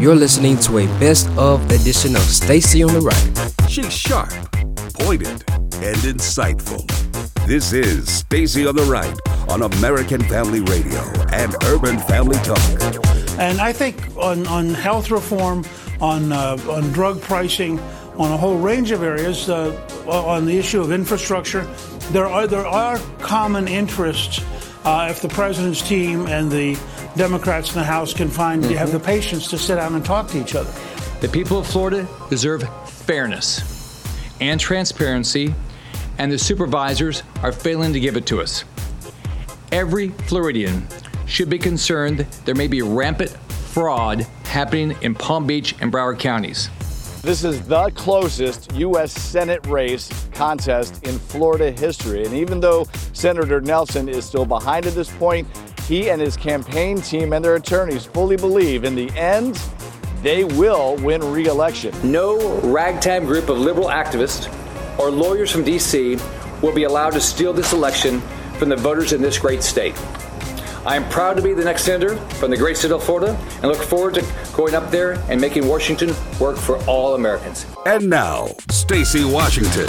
You're listening to a best of edition of Stacy on the Right. She's sharp, pointed, and insightful. This is Stacy on the Right on American Family Radio and Urban Family Talk. And I think on, on health reform, on, uh, on drug pricing, on a whole range of areas, uh, on the issue of infrastructure, there are, there are common interests uh, if the president's team and the Democrats in the House can find mm-hmm. have the patience to sit down and talk to each other. The people of Florida deserve fairness and transparency, and the supervisors are failing to give it to us. Every Floridian should be concerned there may be rampant fraud happening in Palm Beach and Broward counties. This is the closest U.S. Senate race contest in Florida history. And even though Senator Nelson is still behind at this point, he and his campaign team and their attorneys fully believe in the end, they will win re election. No ragtag group of liberal activists or lawyers from D.C. will be allowed to steal this election from the voters in this great state. I am proud to be the next senator from the great state of Florida and look forward to going up there and making Washington work for all Americans. And now, Stacy Washington.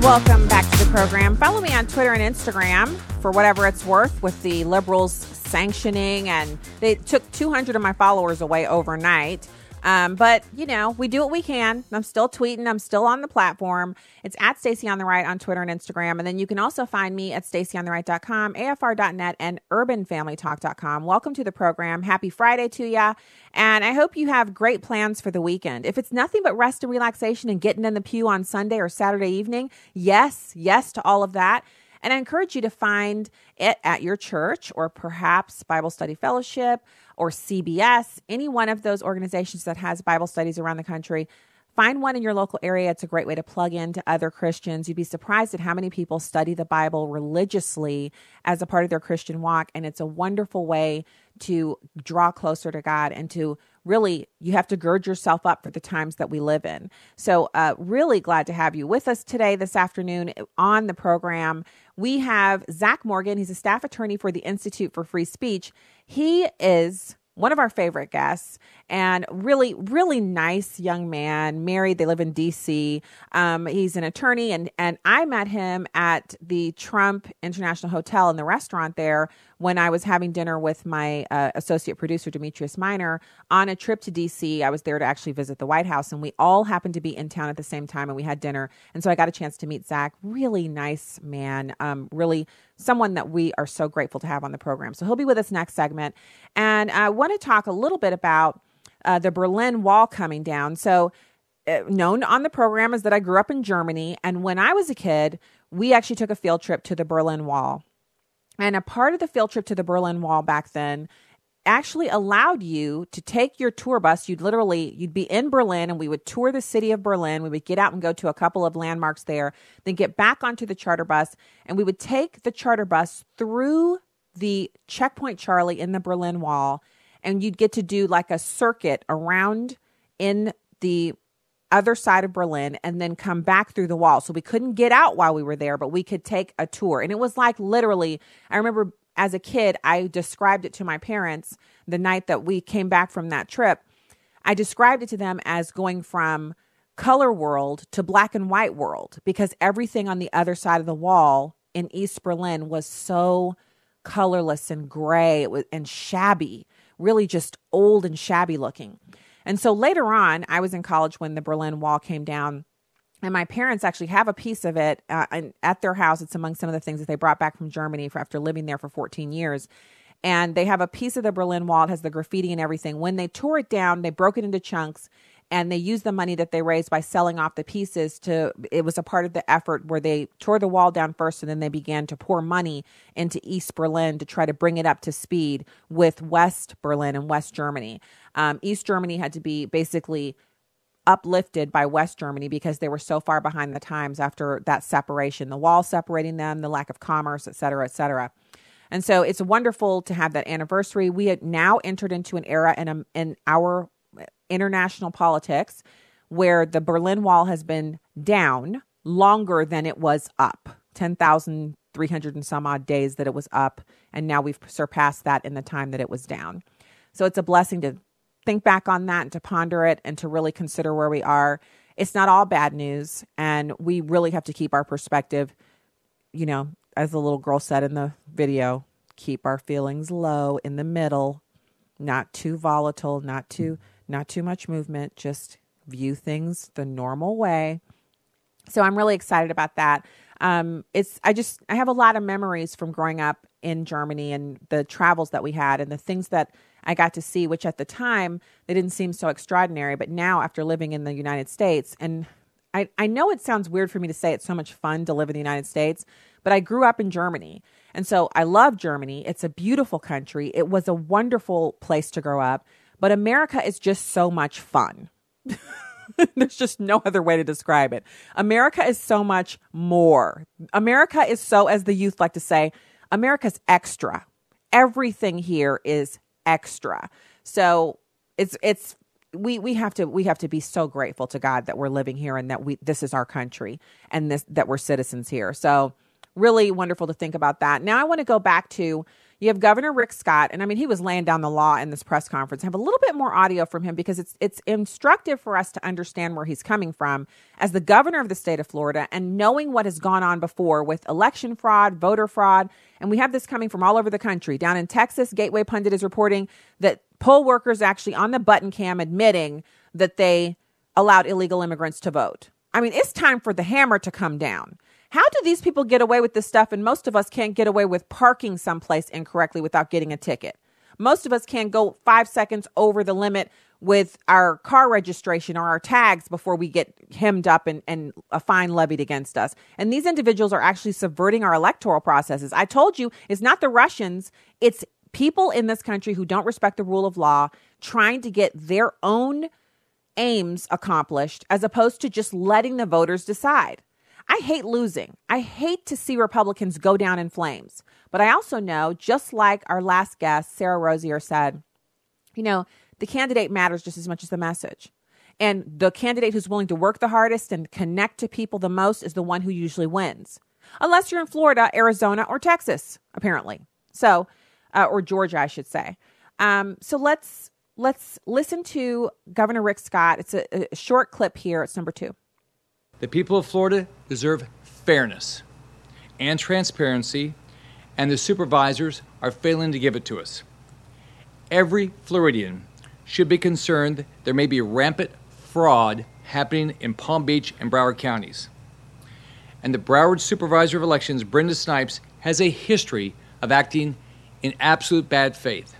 Welcome back to the program. Follow me on Twitter and Instagram for whatever it's worth with the liberals sanctioning and they took 200 of my followers away overnight. Um, but you know, we do what we can. I'm still tweeting. I'm still on the platform. It's at Stacy on the Right on Twitter and Instagram. And then you can also find me at stacyontheright.com, afr.net, and urbanfamilytalk.com. Welcome to the program. Happy Friday to ya. And I hope you have great plans for the weekend. If it's nothing but rest and relaxation and getting in the pew on Sunday or Saturday evening, yes, yes to all of that. And I encourage you to find it at your church or perhaps Bible Study Fellowship or CBS, any one of those organizations that has Bible studies around the country. Find one in your local area. It's a great way to plug into other Christians. You'd be surprised at how many people study the Bible religiously as a part of their Christian walk. And it's a wonderful way to draw closer to God and to really, you have to gird yourself up for the times that we live in. So, uh, really glad to have you with us today, this afternoon on the program. We have Zac Morgan. He's a staff attorney for the Institute for Free Speech. He is one of our favorite guests and really really nice young man married they live in dc um, he's an attorney and and i met him at the trump international hotel in the restaurant there when i was having dinner with my uh, associate producer demetrius Miner. On a trip to dc i was there to actually visit the white house and we all happened to be in town at the same time and we had dinner. And so i got a chance to meet zac. Really nice man um, really someone that we are so grateful to have on the program. So he'll be with us next segment. And i want to talk a little bit about uh, the Berlin Wall coming down. So, uh, known on the program is that I grew up in Germany. And when I was a kid, we actually took a field trip to the Berlin Wall. And a part of the field trip to the Berlin Wall back then actually allowed you to take your tour bus you'd literally you'd be in berlin and we would tour the city of berlin we would get out and go to a couple of landmarks there then get back onto the charter bus and we would take the charter bus through the checkpoint charlie in the berlin wall and you'd get to do like a circuit around in the other side of Berlin and then come back through the wall. So we couldn't get out while we were there, but we could take a tour. And it was like literally, I remember as a kid, I described it to my parents the night that we came back from that trip. I described it to them as going from color world to black and white world because everything on the other side of the wall in East Berlin was so colorless and gray and shabby really just old and shabby looking. And so later on, I was in college when the Berlin Wall came down. And my parents actually have a piece of it uh, at their house. It's among some of the things that they brought back from Germany for after living there for 14 years. And they have a piece of the Berlin Wall. It has the graffiti and everything. When they tore it down, they broke it into chunks and they used the money that they raised by selling off the pieces to it was a part of the effort where they tore the wall down first and then they began to pour money into east berlin to try to bring it up to speed with west berlin and west germany um, east germany had to be basically uplifted by west germany because they were so far behind the times after that separation the wall separating them the lack of commerce et cetera et cetera and so it's wonderful to have that anniversary. We had now entered into an era in, a, in our international politics where the Berlin Wall has been down longer than it was up 10,300 and some odd days that it was up. And now we've surpassed that in the time that it was down. So it's a blessing to think back on that and to ponder it and to really consider where we are. It's not all bad news, and we really have to keep our perspective. You know, as the little girl said in the video, keep our feelings low in the middle, not too volatile, not too not too much movement, just view things the normal way. So I'm really excited about that. Um, it's I just I have a lot of memories from growing up in Germany and the travels that we had and the things that I got to see, which at the time they didn't seem so extraordinary, but now after living in the United States and I, I know it sounds weird for me to say it's so much fun to live in the United States, but I grew up in Germany. And so I love Germany. It's a beautiful country. It was a wonderful place to grow up. But America is just so much fun. There's just no other way to describe it. America is so much more. America is so, as the youth like to say, America's extra. Everything here is extra. So it's it's we we have to we have to be so grateful to God that we're living here and that we this is our country and this that we're citizens here. So really wonderful to think about that. Now I want to go back to you have Governor Rick Scott, and I mean he was laying down the law in this press conference. I have a little bit more audio from him because it's it's instructive for us to understand where he's coming from as the governor of the state of Florida and knowing what has gone on before with election fraud, voter fraud, and we have this coming from all over the country. Down in Texas, Gateway Pundit is reporting that poll workers actually on the button cam admitting that they allowed illegal immigrants to vote. I mean, it's time for the hammer to come down. How do these people get away with this stuff? And most of us can't get away with parking someplace incorrectly without getting a ticket. Most of us can't go five seconds over the limit with our car registration or our tags before we get hemmed up and, and a fine levied against us. And these individuals are actually subverting our electoral processes. I told you, it's not the Russians, it's people in this country who don't respect the rule of law trying to get their own aims accomplished as opposed to just letting the voters decide. I hate losing. I hate to see Republicans go down in flames. But I also know, just like our last guest, Sarah Rosier, said, you know, the candidate matters just as much as the message. And the candidate who's willing to work the hardest and connect to people the most is the one who usually wins. Unless you're in Florida, Arizona, or Texas, apparently. So, uh, or Georgia, I should say. Um, so let's let's listen to Governor Rick Scott. It's a, a short clip here. It's number two. The people of Florida deserve fairness and transparency, and the supervisors are failing to give it to us. Every Floridian should be concerned there may be rampant fraud happening in Palm Beach and Broward counties. And the Broward Supervisor of Elections, Brenda Snipes, has a history of acting in absolute bad faith.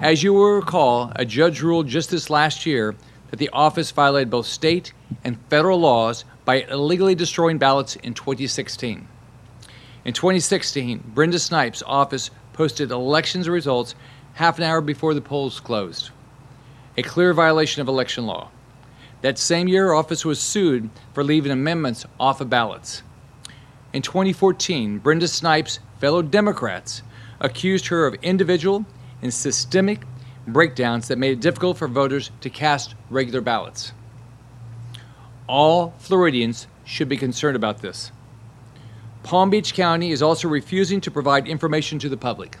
As you will recall, a judge ruled just this last year that the office violated both state and federal laws by illegally destroying ballots in 2016. In 2016, Brenda Snipes' office posted elections results half an hour before the polls closed, a clear violation of election law. That same year, office was sued for leaving amendments off of ballots. In 2014, Brenda Snipes' fellow Democrats accused her of individual and systemic breakdowns that made it difficult for voters to cast regular ballots. All Floridians should be concerned about this. Palm Beach County is also refusing to provide information to the public,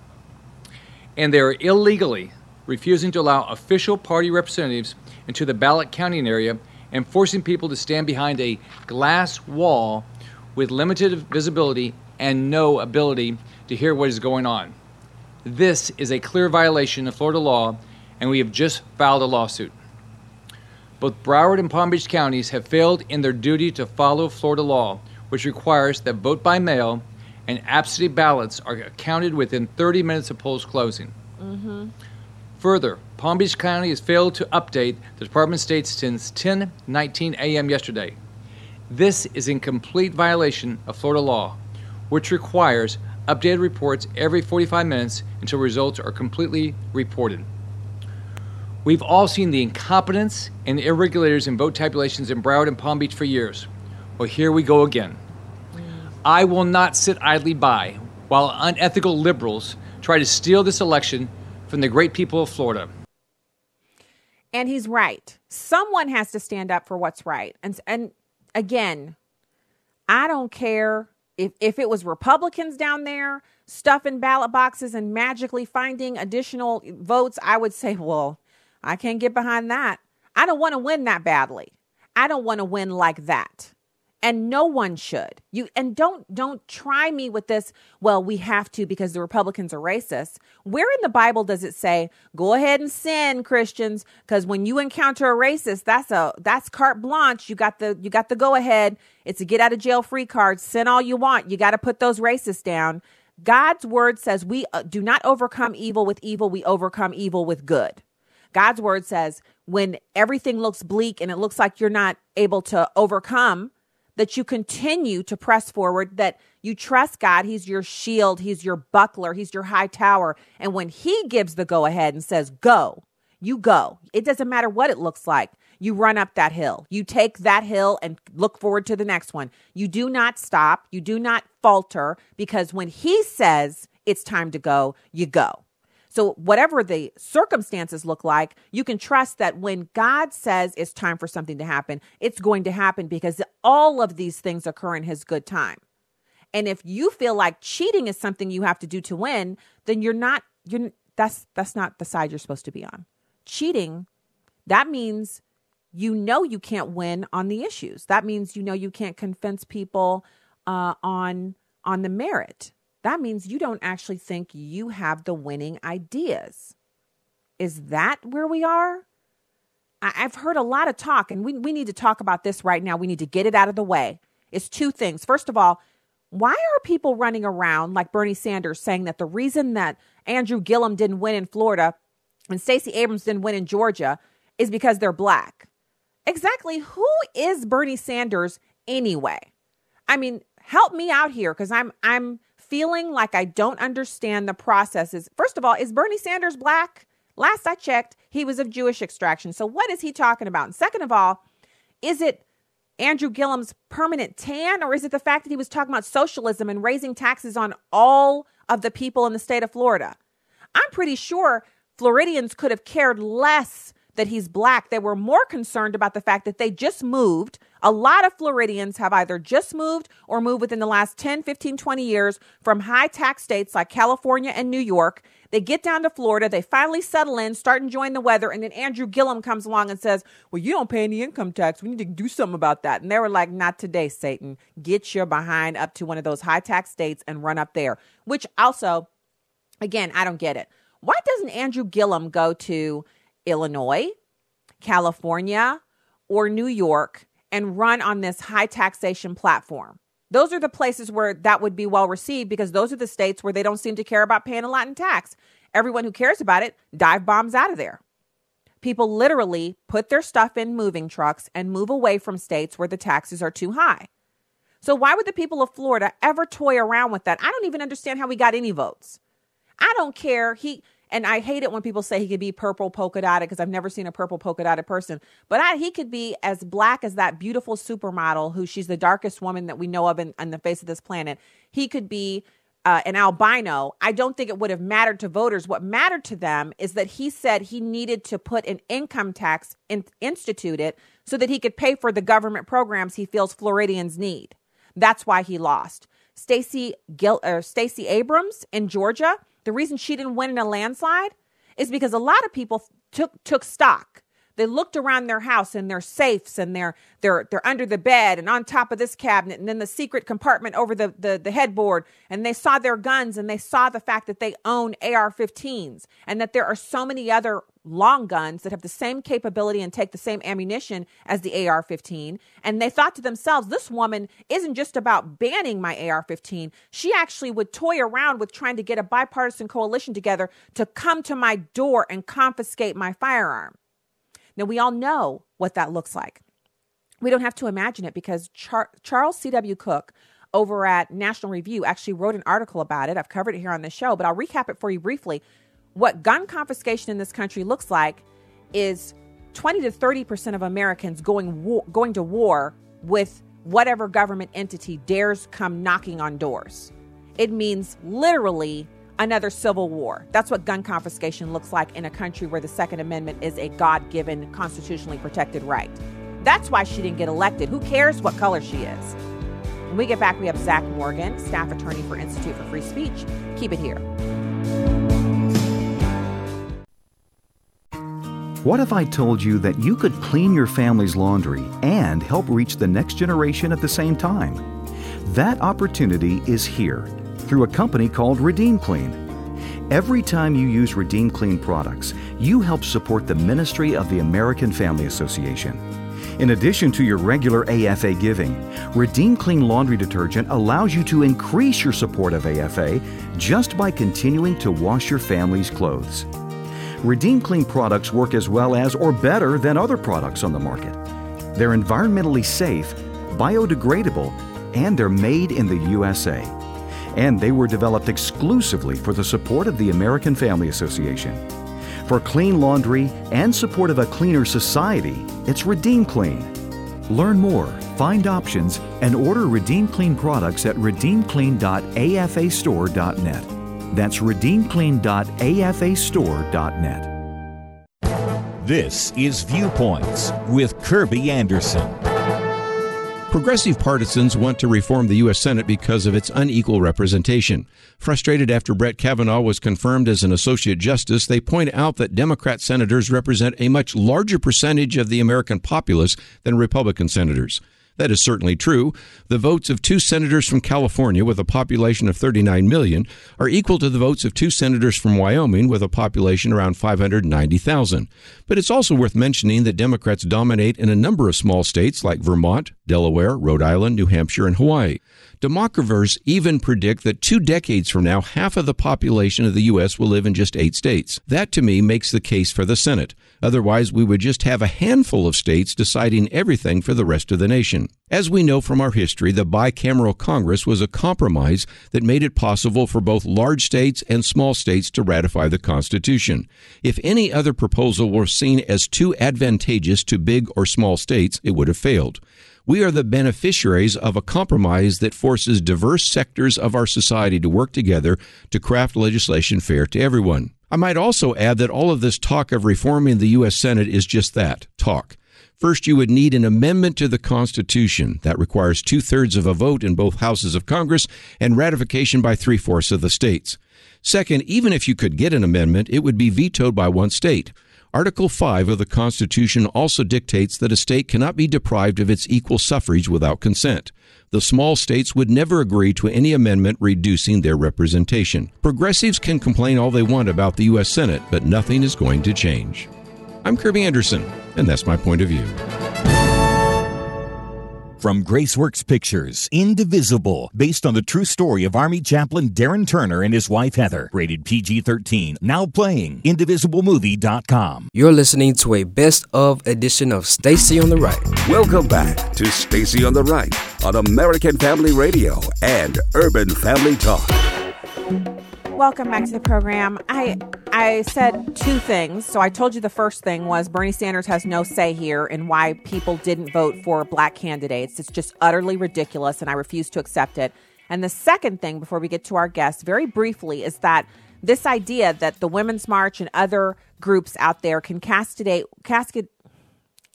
and they are illegally refusing to allow official party representatives into the ballot counting area and forcing people to stand behind a glass wall with limited visibility and no ability to hear what is going on. This is a clear violation of Florida law, and we have just filed a lawsuit. Both Broward and Palm Beach counties have failed in their duty to follow Florida law, which requires that vote by mail and absentee ballots are counted within 30 minutes of polls closing. Mm-hmm. Further, Palm Beach County has failed to update the Department of State since 10:19 a.m. yesterday. This is in complete violation of Florida law, which requires updated reports every 45 minutes until results are completely reported. We've all seen the incompetence and the irregularities in vote tabulations in Broward and Palm Beach for years. Well, here we go again. I will not sit idly by while unethical liberals try to steal this election from the great people of Florida. And he's right. Someone has to stand up for what's right. And and again, I don't care if if it was Republicans down there stuffing ballot boxes and magically finding additional votes, I would say, well, I can't get behind that. I don't want to win that badly. I don't want to win like that and no one should. You and don't don't try me with this well we have to because the republicans are racist. Where in the bible does it say go ahead and sin christians? Because when you encounter a racist that's a that's carte blanche. You got the you got the go ahead. It's a get out of jail free card. Sin all you want. You got to put those racists down. God's word says we uh, do not overcome evil with evil. We overcome evil with good. God's word says when everything looks bleak and it looks like you're not able to overcome that you continue to press forward, that you trust God. He's your shield, He's your buckler, He's your high tower. And when He gives the go ahead and says, go, you go. It doesn't matter what it looks like. You run up that hill. You take that hill and look forward to the next one. You do not stop. You do not falter because when He says it's time to go, you go. So, whatever the circumstances look like, you can trust that when God says it's time for something to happen, it's going to happen because all of these things occur in His good time. And if you feel like cheating is something you have to do to win, then you're not you're that's that's not the side you're supposed to be on. Cheating that means you know you can't win on the issues. That means you know you can't convince people uh, on on the merit that means you don't actually think you have the winning ideas. Is that where we are? I've heard a lot of talk, and we, we need to talk about this right now. We need to get it out of the way. It's two things. First of all, why are people running around like Bernie Sanders saying that the reason that Andrew Gillum didn't win in Florida and Stacey Abrams didn't win in Georgia is because they're black? Exactly who is Bernie Sanders anyway? I mean, help me out here because I'm I'm feeling like I don't understand the processes. First of all, is Bernie Sanders black? Last I checked, he was of Jewish extraction. So what is he talking about? And second of all, is it Andrew Gillum's permanent tan or is it the fact that he was talking about socialism and raising taxes on all of the people in the state of Florida? I'm pretty sure Floridians could have cared less that he's black. They were more concerned about the fact that they just moved. A lot of Floridians have either just moved or moved within the last 10, 15, 20 years from high tax states like California and New York. They get down to Florida, they finally settle in, start enjoying the weather, and then Andrew Gillum comes along and says, Well, you don't pay any income tax. We need to do something about that. And they were like, Not today, Satan. Get your behind up to one of those high tax states and run up there. Which also, again, I don't get it. Why doesn't Andrew Gillum go to Illinois, California, or New York and run on this high taxation platform. Those are the places where that would be well received because those are the states where they don't seem to care about paying a lot in tax. Everyone who cares about it dive bombs out of there. People literally put their stuff in moving trucks and move away from states where the taxes are too high. So, why would the people of Florida ever toy around with that? I don't even understand how we got any votes. I don't care. He and I hate it when people say he could be purple polka dotted because I've never seen a purple polka dotted person. But I, he could be as black as that beautiful supermodel who she's the darkest woman that we know of in, on the face of this planet. He could be uh, an albino. I don't think it would have mattered to voters. What mattered to them is that he said he needed to put an income tax in, instituted so that he could pay for the government programs he feels Floridians need. That's why he lost. Stacey Gil- Stacey Abrams in Georgia the reason she didn't win in a landslide is because a lot of people took took stock. They looked around their house and their safes and they're they're they're under the bed and on top of this cabinet and then the secret compartment over the, the, the headboard and they saw their guns and they saw the fact that they own AR-15s and that there are so many other long guns that have the same capability and take the same ammunition as the AR 15. And they thought to themselves, this woman isn't just about banning my AR 15. She actually would toy around with trying to get a bipartisan coalition together to come to my door and confiscate my firearm. Now, we all know what that looks like. We don't have to imagine it because Char- Charles C.W. Cooke over at National Review actually wrote an article about it. I've covered it here on the show, but I'll recap it for you briefly what gun confiscation in this country looks like is 20 to 30% of Americans going war, going to war with whatever government entity dares come knocking on doors. It means literally another civil war. That's what gun confiscation looks like in a country where the Second Amendment is a God given, constitutionally protected right. That's why she didn't get elected. Who cares what color she is? When we get back, we have Zac Morgan, staff attorney for Institute for Free Speech. Keep it here. What if I told you that you could clean your family's laundry and help reach the next generation at the same time? That opportunity is here through a company called Redeem Clean. Every time you use Redeem Clean products, you help support the ministry of the American Family Association. In addition to your regular AFA giving, Redeem Clean Laundry Detergent allows you to increase your support of AFA just by continuing to wash your family's clothes. Redeem Clean products work as well as or better than other products on the market. They're environmentally safe, biodegradable, and they're made in the USA. And they were developed exclusively for the support of the American Family Association. For clean laundry and support of a cleaner society, it's Redeem Clean. Learn more, find options, and order Redeem Clean products at redeemclean.afastore.net. That's redeemclean.afastore.net. This is Viewpoints with Kirby Anderson. Progressive partisans want to reform the U.S. Senate because of its unequal representation. Frustrated after Brett Kavanaugh was confirmed as an Associate Justice, they point out that Democrat senators represent a much larger percentage of the American populace than Republican senators. That is certainly true. The votes of two senators from California with a population of 39 million are equal to the votes of two senators from Wyoming with a population around 590,000. But it's also worth mentioning that Democrats dominate in a number of small states like Vermont, Delaware, Rhode Island, New Hampshire, and Hawaii. Demographers even predict that two decades from now, half of the population of the U.S. will live in just eight states. That, to me, makes the case for the Senate. Otherwise, we would just have a handful of states deciding everything for the rest of the nation. As we know from our history, the bicameral Congress was a compromise that made it possible for both large states and small states to ratify the Constitution. If any other proposal were seen as too advantageous to big or small states, it would have failed. We are the beneficiaries of a compromise that forces diverse sectors of our society to work together to craft legislation fair to everyone. I might also add that all of this talk of reforming the U.S. Senate is just that talk. First, you would need an amendment to the Constitution. That requires two thirds of a vote in both houses of Congress and ratification by three fourths of the states. Second, even if you could get an amendment, it would be vetoed by one state. Article 5 of the Constitution also dictates that a state cannot be deprived of its equal suffrage without consent. The small states would never agree to any amendment reducing their representation. Progressives can complain all they want about the U.S. Senate, but nothing is going to change. I'm Kirby Anderson, and that's my point of view. From Graceworks Pictures, Indivisible, based on the true story of Army chaplain Darren Turner and his wife Heather. Rated PG 13. Now playing. IndivisibleMovie.com. You're listening to a best of edition of Stacy on the Right. Welcome back to Stacy on the Right on American Family Radio and Urban Family Talk. Welcome back to the program. I I said two things. So I told you the first thing was Bernie Sanders has no say here in why people didn't vote for black candidates. It's just utterly ridiculous and I refuse to accept it. And the second thing before we get to our guests very briefly is that this idea that the Women's March and other groups out there can castigate cascade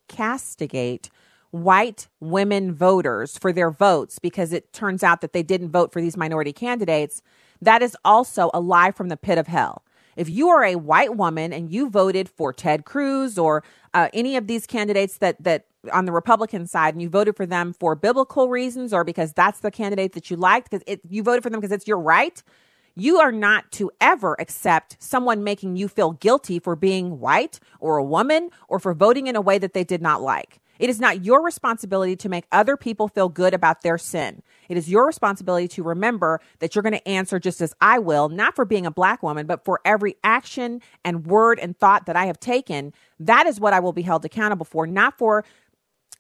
castigate white women voters for their votes because it turns out that they didn't vote for these minority candidates that is also a lie from the pit of hell. If you are a white woman and you voted for Ted Cruz or uh, any of these candidates that that on the Republican side and you voted for them for biblical reasons or because that's the candidate that you liked because you voted for them because it's your right, you are not to ever accept someone making you feel guilty for being white or a woman or for voting in a way that they did not like. It is not your responsibility to make other people feel good about their sin. It is your responsibility to remember that you're going to answer just as I will, not for being a black woman, but for every action and word and thought that I have taken. That is what I will be held accountable for, not for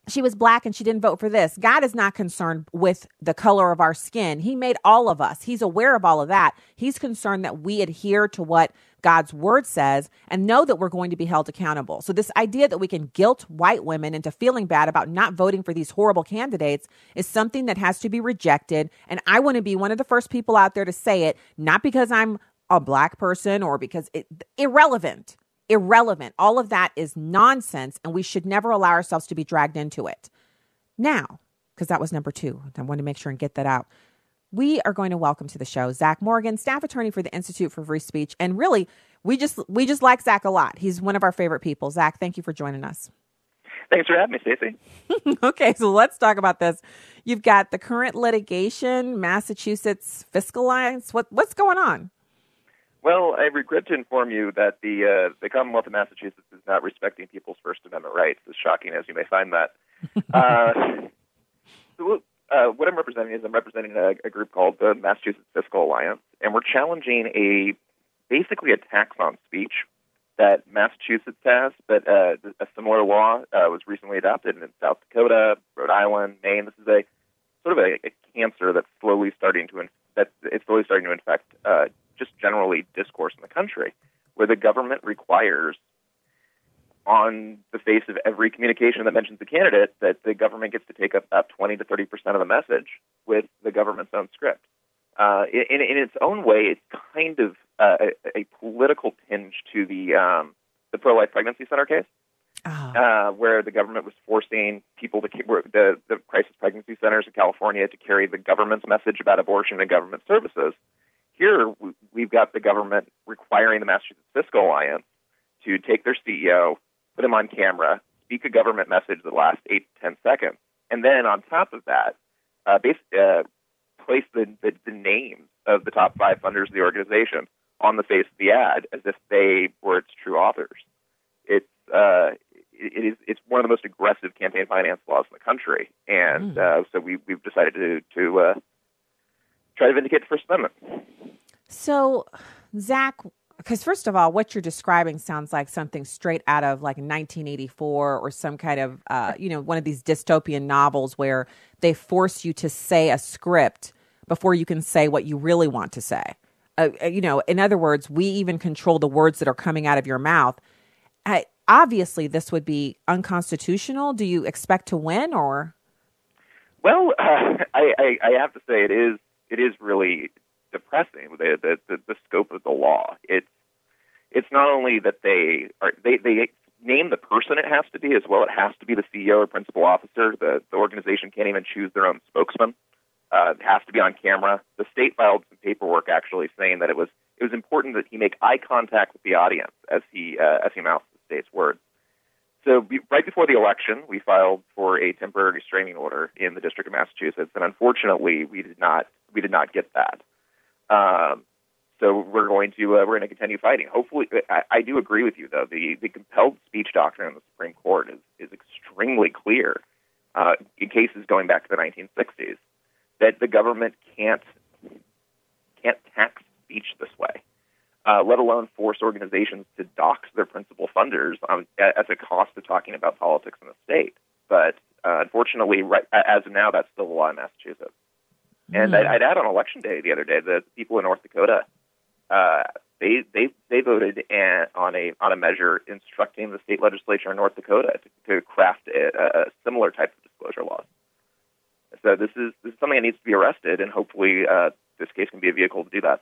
she was black and she didn't vote for this. God is not concerned with the color of our skin. He made all of us. He's aware of all of that. He's concerned that we adhere to what God's word says and know that we're going to be held accountable. So, this idea that we can guilt white women into feeling bad about not voting for these horrible candidates is something that has to be rejected. And I want to be one of the first people out there to say it, not because I'm a black person or because irrelevant. Irrelevant. All of that is nonsense, and we should never allow ourselves to be dragged into it. Now, because that was number two, I want to make sure and get that out. We are going to welcome to the show Zac Morgan, staff attorney for the Institute for Free Speech, and really, we just we just like Zac a lot. He's one of our favorite people. Zac, thank you for joining us. Thanks for having me, Stacy. okay, so let's talk about this. You've got the current litigation, Massachusetts Fiscal Alliance. What what's going on? Well, I regret to inform you that the uh, the Commonwealth of Massachusetts is not respecting people's First Amendment rights. As shocking as you may find that. uh, uh, what I'm representing is I'm representing a, a, group called the Massachusetts Fiscal Alliance, and we're challenging a basically a tax on speech that Massachusetts has, but uh, a similar law uh, was recently adopted in South Dakota, Rhode Island, Maine. This is a sort of a, a cancer that's slowly starting to in, that it's slowly starting to infect uh, just generally discourse in the country, where the government requires on the face of every communication that mentions the candidate that the government gets to take up about 20 to 30 percent of the message with the government's own script. Uh, in, in its own way, it's kind of uh, a, a, political tinge to the um, the pro-life pregnancy center case, oh. uh, where the government was forcing people to the the crisis pregnancy centers in California to carry the government's message about abortion and government services. Here, we've got the government requiring the Massachusetts Fiscal Alliance to take their CEO, put him on camera, speak a government message that lasts eight to ten seconds, and then on top of that, uh, uh, place the, the, the names of the top five funders of the organization on the face of the ad as if they were its true authors. It's uh, it is it's one of the most aggressive campaign finance laws in the country, and mm. uh, so we we've decided to to uh, try to vindicate the First Amendment. So, Zac, because first of all, what you're describing sounds like something straight out of like 1984 or some kind of, uh, you know, one of these dystopian novels where they force you to say a script before you can say what you really want to say. Uh, uh you know, in other words, we even control the words that are coming out of your mouth. I, obviously, this would be unconstitutional. Do you expect to win or? Well, uh, I, I, I have to say it is it is really depressing. The, the the the scope of the law. It's it's not only that they are they they name the person it has to be as well. It has to be the CEO or principal officer. The the organization can't even choose their own spokesman. Uh, it has to be on camera. The state filed some paperwork actually saying that it was it was important that he make eye contact with the audience as he uh, as he mouths the state's words. So be, right before the election, we filed for a temporary restraining order in the District of Massachusetts, and unfortunately, we did not we did not get that. Um, so we're going to uh, we're going to continue fighting. Hopefully, I, I do agree with you though. The the compelled speech doctrine in the Supreme Court is is extremely clear uh, in cases going back to the 1960s that the government can't can't tax speech this way, uh, let alone force organizations to dox their principal funders um, as a cost of talking about politics in the state. But uh, unfortunately, right as of now, that's still the law in Massachusetts. And mm. I'd add on election day the other day, the people in North Dakota, uh, they they they voted an, on a on a measure instructing the state legislature in North Dakota to, to craft a, a similar type of disclosure laws. So this is this is something that needs to be arrested, and hopefully uh, this case can be a vehicle to do that.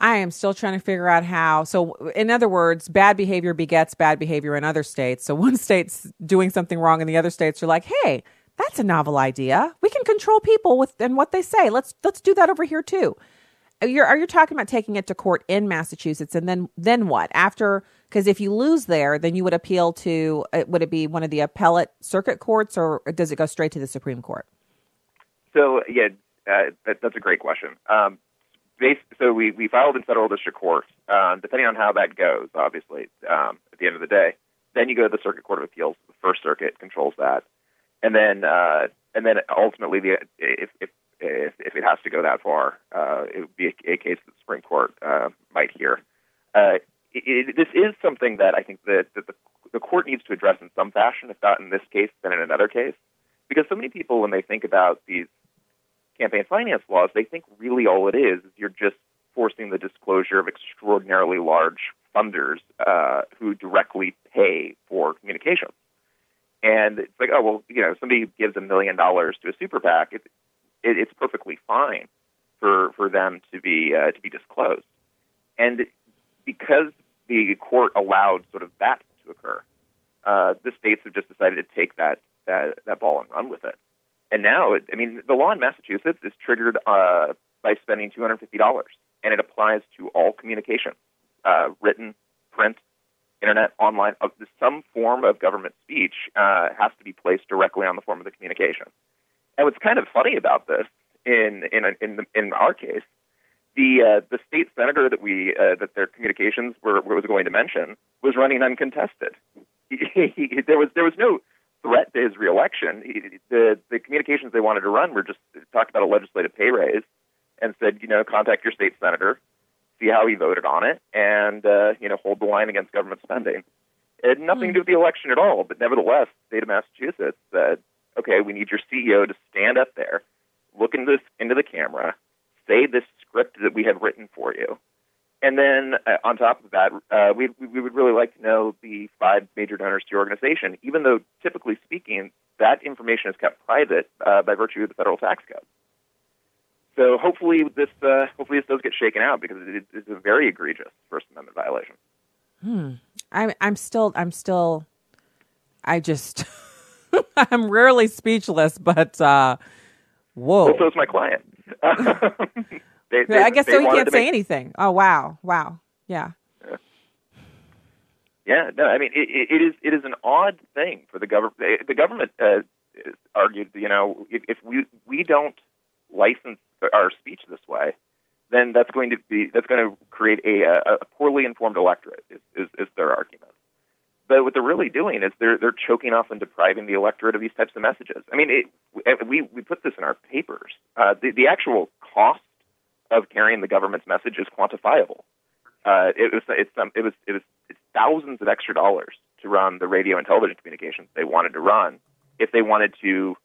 I am still trying to figure out how. So, in other words, bad behavior begets bad behavior in other states. So, one state's doing something wrong, and the other states are like, "Hey, that's a novel idea. We can control people with and what they say. Let's let's do that over here too. You're are you talking about taking it to court in Massachusetts and then then what after? Because if you lose there, then you would appeal to uh, would it be one of the appellate circuit courts or does it go straight to the Supreme Court? So yeah, uh, that, that's a great question. Um, so we, we filed in federal district court. Um, depending on how that goes, obviously, um, at the end of the day, then you go to the Circuit Court of Appeals. The First Circuit controls that and then uh, and then ultimately, the, if, if if if it has to go that far, uh, it would be a, a case that the Supreme Court uh, might hear. Uh, it, it, this is something that I think that, that the, the court needs to address in some fashion, if not in this case, then in another case, because so many people, when they think about these campaign finance laws, they think really all it is is you're just forcing the disclosure of extraordinarily large funders uh, who directly pay for communications. And it's like, oh well, you know, somebody gives a million dollars to a super PAC, it, it, it's perfectly fine for for them to be uh, to be disclosed. And because the court allowed sort of that to occur, uh, the states have just decided to take that that, that ball and run with it. And now, I mean, the law in Massachusetts is triggered uh, by spending $250, and it applies to all communication, uh, written, print, internet, online. Uh, some form of government speech uh, has to be placed directly on the form of the communication. And what's kind of funny about this, in in in, the, in our case, the uh, the state senator that we uh, that their communications were was going to mention was running uncontested. He, he, there was there was no threat to his reelection. He, the the communications they wanted to run were just talked about a legislative pay raise and said, you know, contact your state senator, see how he voted on it, and uh, you know, hold the line against government spending. It had nothing to do with the election at all, but nevertheless, the state of Massachusetts said, okay, we need your CEO to stand up there, look into this into the camera, say this script that we have written for you, and then uh, on top of that, uh, we, we would really like to know the five major donors to your organization, even though typically speaking, that information is kept private uh, by virtue of the federal tax code. So hopefully this uh, hopefully this does get shaken out because it is a very egregious First Amendment violation. Hmm. I'm I'm still I'm still I just I'm rarely speechless, but uh, whoa. Well, so's my client. they, they, I guess so. He can't say make... anything. Oh wow, wow, yeah. yeah. Yeah, no, I mean it, it is it is an odd thing for the government. The government uh, argued, you know, if, if we we don't license our speech this way, then that's going to be that's going to create a, a poorly informed electorate. Is, is, is their argument? But what they're really doing is they're they're choking off and depriving the electorate of these types of messages. I mean, it, we we put this in our papers. Uh, the the actual cost of carrying the government's message is quantifiable. Uh, it was it's um, it was it was it's thousands of extra dollars to run the radio and television communications they wanted to run if they wanted to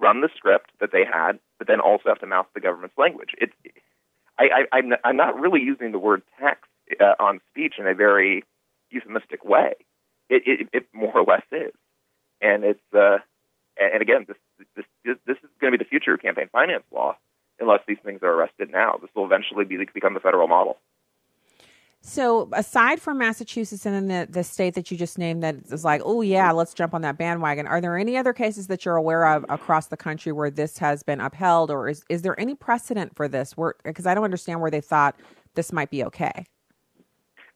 run the script that they had, but then also have to mouth the government's language. It's I, I, I'm, I'm not really using the word text uh, on speech in a very euphemistic way. It, it, it more or less is, and it's uh, and again, this this this is going to be the future of campaign finance law, unless these things are arrested now. This will eventually be become the federal model. So, aside from Massachusetts and then the, the state that you just named that is like, oh, yeah, let's jump on that bandwagon, are there any other cases that you're aware of across the country where this has been upheld, or is, is there any precedent for this? Because I don't understand where they thought this might be okay.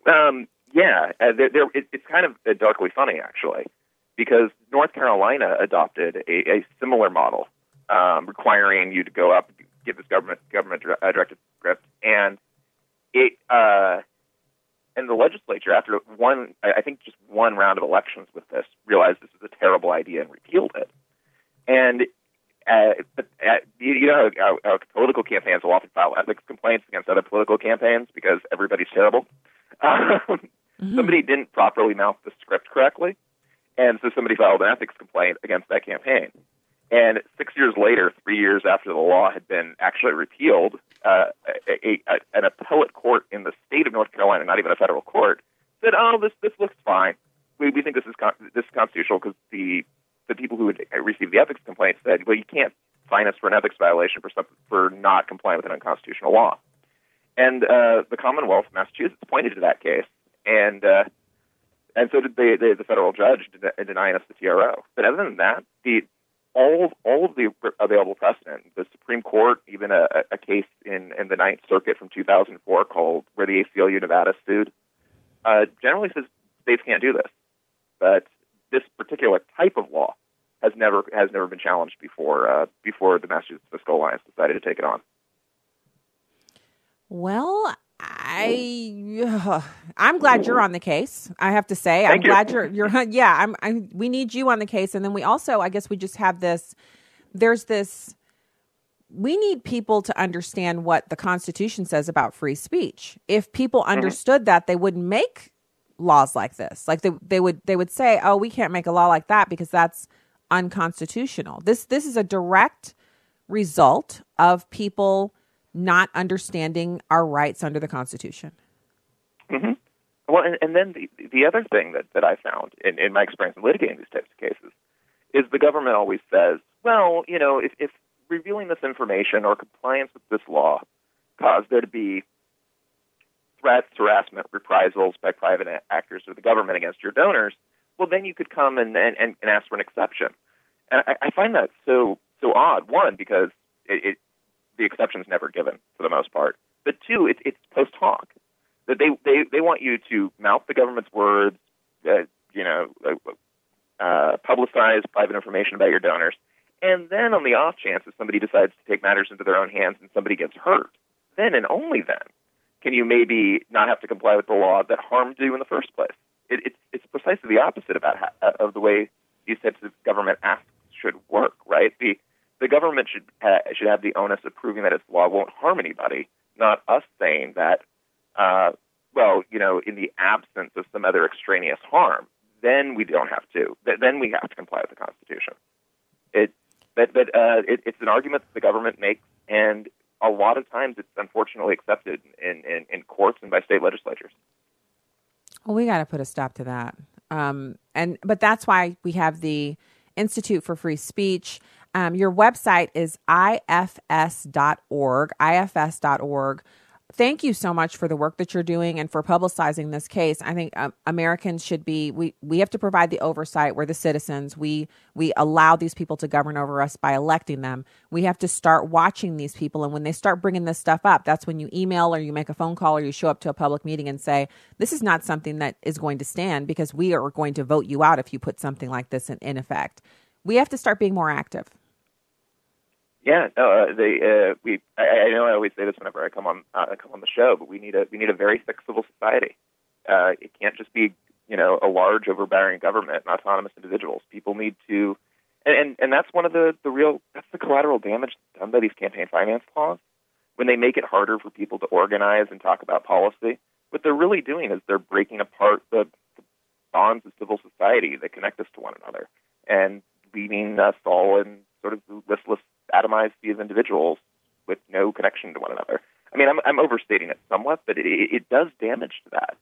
Um, yeah, uh, they're, they're, it, it's kind of darkly funny, actually, because North Carolina adopted a, a similar model um, requiring you to go up, get this government government uh, directed script, and it. Uh, and the legislature, after one, I think just one round of elections with this, realized this was a terrible idea and repealed it. And uh, but, uh, you know how, how political campaigns will often file ethics complaints against other political campaigns because everybody's terrible. Um, mm-hmm. Somebody didn't properly mouth the script correctly, and so somebody filed an ethics complaint against that campaign. And six years later, three years after the law had been actually repealed, uh, a, a, an appellate court in the state of North Carolina, not even a federal court, said, "Oh, this this looks fine. We we think this is con- this is constitutional because the the people who had received the ethics complaint said, well, you can't fine us for an ethics violation for some, for not complying with an unconstitutional law." And uh, the Commonwealth of Massachusetts pointed to that case, and uh, and so did the, the, the federal judge denying us the TRO. But other than that, the all all of the available precedent. The Supreme Court, even a, a case in, in the Ninth Circuit from 2004 called where the ACLU Nevada sued, uh, generally says states can't do this. But this particular type of law has never has never been challenged before uh, before the Massachusetts Fiscal Alliance decided to take it on. Well, I I'm glad you're on the case. I have to say, Thank I'm you. glad you're you're yeah. I'm I we need you on the case, and then we also I guess we just have this. There's this. We need people to understand what the Constitution says about free speech. If people mm-hmm. understood mm-hmm. that, they wouldn't make laws like this. Like they they would they would say, "Oh, we can't make a law like that because that's unconstitutional." This this is a direct result of people not understanding our rights under the Constitution. Mm-hmm. Well, and, and then the, the other thing that, that I found in, in my experience in litigating these types of cases is the government always says, well, you know, if, if revealing this information or compliance with this law caused there to be threats, harassment, reprisals by private actors or the government against your donors, well, then you could come and, and, and ask for an exception. And I, I find that so so odd. One, because it, it the exception's never given for the most part. But two, it, it's post hoc that they, they they want you to mouth the government's words, uh, you know, uh, uh, publicize private information about your donors, and then on the off chance that somebody decides to take matters into their own hands and somebody gets hurt, then and only then can you maybe not have to comply with the law that harmed you in the first place. It, it's it's precisely the opposite about how, of the way these types of government acts should work, right? The the government should uh, should have the onus of proving that its law won't harm anybody, not us saying that. Uh, well, you know, in the absence of some other extraneous harm, then we don't have to. Then we have to comply with the Constitution. It, but but uh, it, it's an argument that the government makes, and a lot of times it's unfortunately accepted in, in, in courts and by state legislatures. Well, we got to put a stop to that. Um, and but that's why we have the Institute for Free Speech. Um, your website is ifs.org, ifs.org thank you so much for the work that you're doing and for publicizing this case. I think um, Americans should be we we have to provide the oversight. We're the citizens. We we allow these people to govern over us by electing them. We have to start watching these people, and when they start bringing this stuff up, that's when you email or you make a phone call or you show up to a public meeting and say, "This is not something that is going to stand because we are going to vote you out if you put something like this in, in effect." We have to start being more active. Yeah, no, uh, they uh, we. I, I know I always say this whenever I come on uh, come on the show, but we need a we need a very civil society. Uh, it can't just be you know a large overbearing government and autonomous individuals. People need to, and and, and that's one of the the real that's the collateral damage done by these campaign finance laws when they make it harder for people to organize and talk about policy. What they're really doing is they're breaking apart the, the bonds of civil society that connect us to one another and leaving us all in sort of listless atomize these individuals with no connection to one another. I mean, I'm, I'm overstating it somewhat, but it, it does damage to that.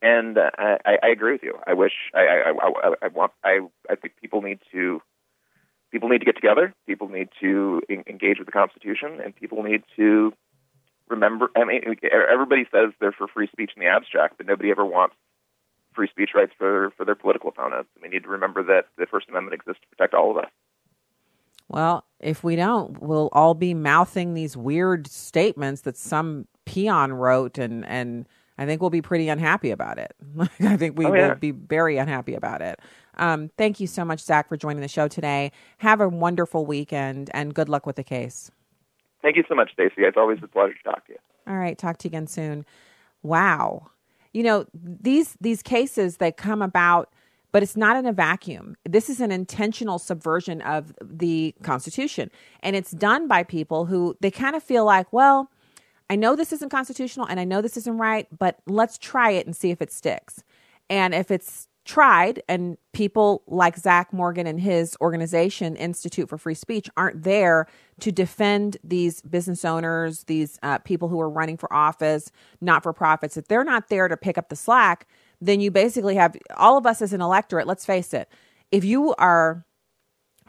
And uh, I, I agree with you. I wish I, I, I, I want I, I think people need to people need to get together. People need to engage with the Constitution, and people need to remember. I mean, everybody says they're for free speech in the abstract, but nobody ever wants free speech rights for for their political opponents. we need to remember that the First Amendment exists to protect all of us. Well, if we don't, we'll all be mouthing these weird statements that some peon wrote, and and I think we'll be pretty unhappy about it. I think we oh, yeah. will be very unhappy about it. Um, thank you so much, Zac, for joining the show today. Have a wonderful weekend, and good luck with the case. Thank you so much, Stacy. It's always a pleasure to talk to you. All right, talk to you again soon. Wow, you know these these cases that come about but it's not in a vacuum. This is an intentional subversion of the Constitution. And it's done by people who they kind of feel like, well, I know this isn't constitutional and I know this isn't right, but let's try it and see if it sticks. And if it's tried and people like Zac Morgan and his organization, Institute for Free Speech, aren't there to defend these business owners, these uh, people who are running for office, not for profits, if they're not there to pick up the slack, then you basically have all of us as an electorate. Let's face it. If you are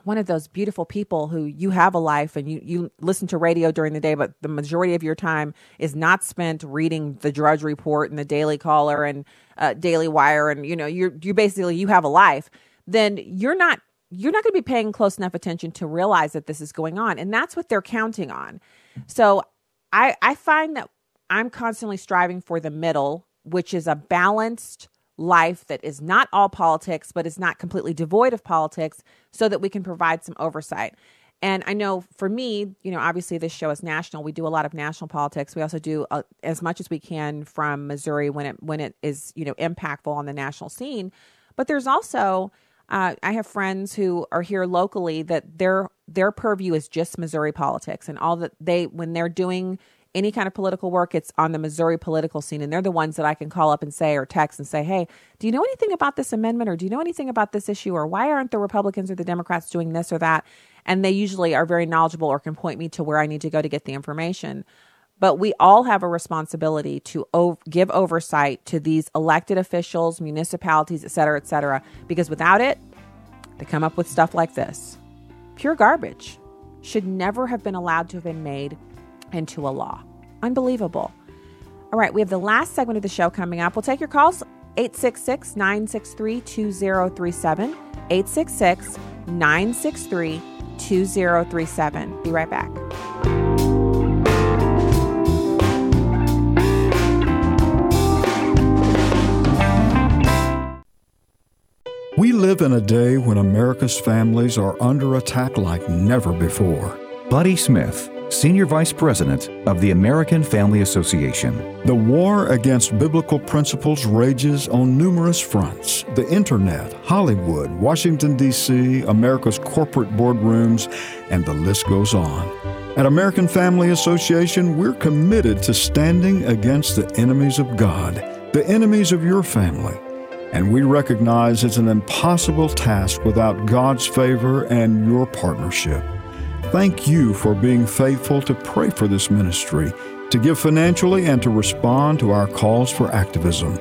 one of those beautiful people who you have a life and you, you listen to radio during the day, but the majority of your time is not spent reading the Drudge Report and the Daily Caller and uh, Daily Wire, and you know you're you basically you have a life, then you're not you're not going to be paying close enough attention to realize that this is going on, and that's what they're counting on. So I I find that I'm constantly striving for the middle which is a balanced life that is not all politics, but is not completely devoid of politics, so that we can provide some oversight. And I know for me, you know, obviously this show is national. We do a lot of national politics. We also do uh, as much as we can from Missouri when it when it is you know impactful on the national scene. But there's also uh, I have friends who are here locally that their their purview is just Missouri politics and all that they when they're doing any kind of political work, it's on the Missouri political scene. And they're the ones that I can call up and say, or text and say, hey, do you know anything about this amendment? Or do you know anything about this issue? Or why aren't the Republicans or the Democrats doing this or that? And they usually are very knowledgeable or can point me to where I need to go to get the information. But we all have a responsibility to give oversight to these elected officials, municipalities, et cetera, et cetera, because without it, they come up with stuff like this. Pure garbage should never have been allowed to have been made into a law. Unbelievable. All right, we have the last segment of the show coming up. We'll take your calls 866 963 2037. 866 963 2037. Be right back. We live in a day when America's families are under attack like never before. Buddy Smith, Senior Vice President of the American Family Association. The war against biblical principles rages on numerous fronts the internet, Hollywood, Washington, D.C., America's corporate boardrooms, and the list goes on. At American Family Association, we're committed to standing against the enemies of God, the enemies of your family. And we recognize it's an impossible task without God's favor and your partnership. Thank you for being faithful to pray for this ministry, to give financially, and to respond to our calls for activism.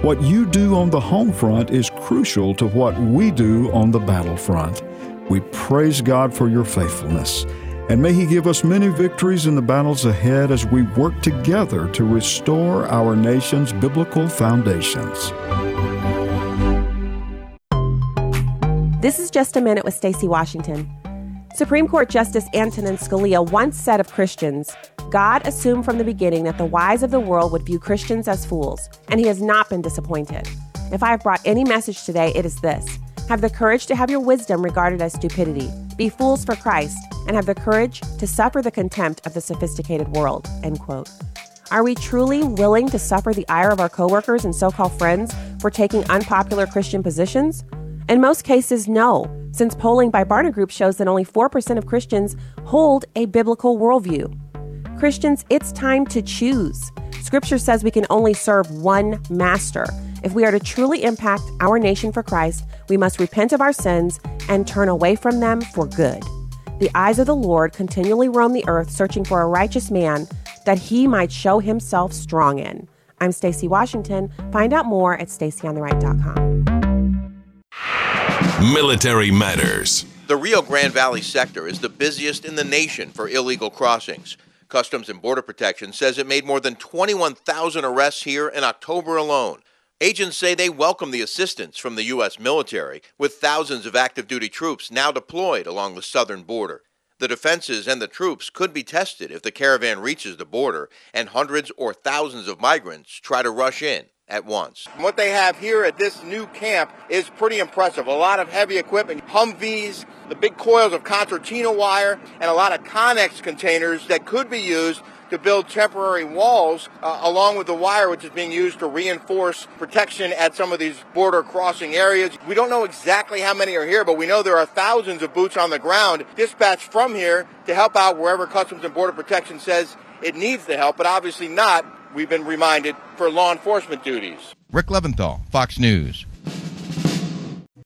What you do on the home front is crucial to what we do on the battlefront. We praise God for your faithfulness, and may He give us many victories in the battles ahead as we work together to restore our nation's biblical foundations. This is just a minute with Stacy Washington. Supreme Court Justice Antonin Scalia once said of Christians, God assumed from the beginning that the wise of the world would view Christians as fools, and he has not been disappointed. If I have brought any message today, it is this Have the courage to have your wisdom regarded as stupidity. Be fools for Christ, and have the courage to suffer the contempt of the sophisticated world. End quote. Are we truly willing to suffer the ire of our coworkers and so called friends for taking unpopular Christian positions? In most cases, no, since polling by Barna Group shows that only 4% of Christians hold a biblical worldview. Christians, it's time to choose. Scripture says we can only serve one master. If we are to truly impact our nation for Christ, we must repent of our sins and turn away from them for good. The eyes of the Lord continually roam the earth searching for a righteous man that he might show himself strong in. I'm Stacy Washington. Find out more at stacyontheright.com. Military Matters. The Rio Grande Valley sector is the busiest in the nation for illegal crossings. Customs and Border Protection says it made more than 21,000 arrests here in October alone. Agents say they welcome the assistance from the U.S. military, with thousands of active duty troops now deployed along the southern border. The defenses and the troops could be tested if the caravan reaches the border and hundreds or thousands of migrants try to rush in at once. What they have here at this new camp is pretty impressive. A lot of heavy equipment, Humvees, the big coils of concertina wire, and a lot of Connex containers that could be used to build temporary walls uh, along with the wire which is being used to reinforce protection at some of these border crossing areas. We don't know exactly how many are here, but we know there are thousands of boots on the ground dispatched from here to help out wherever Customs and Border Protection says it needs the help, but obviously not we've been reminded, for law enforcement duties. Rick Leventhal, Fox News.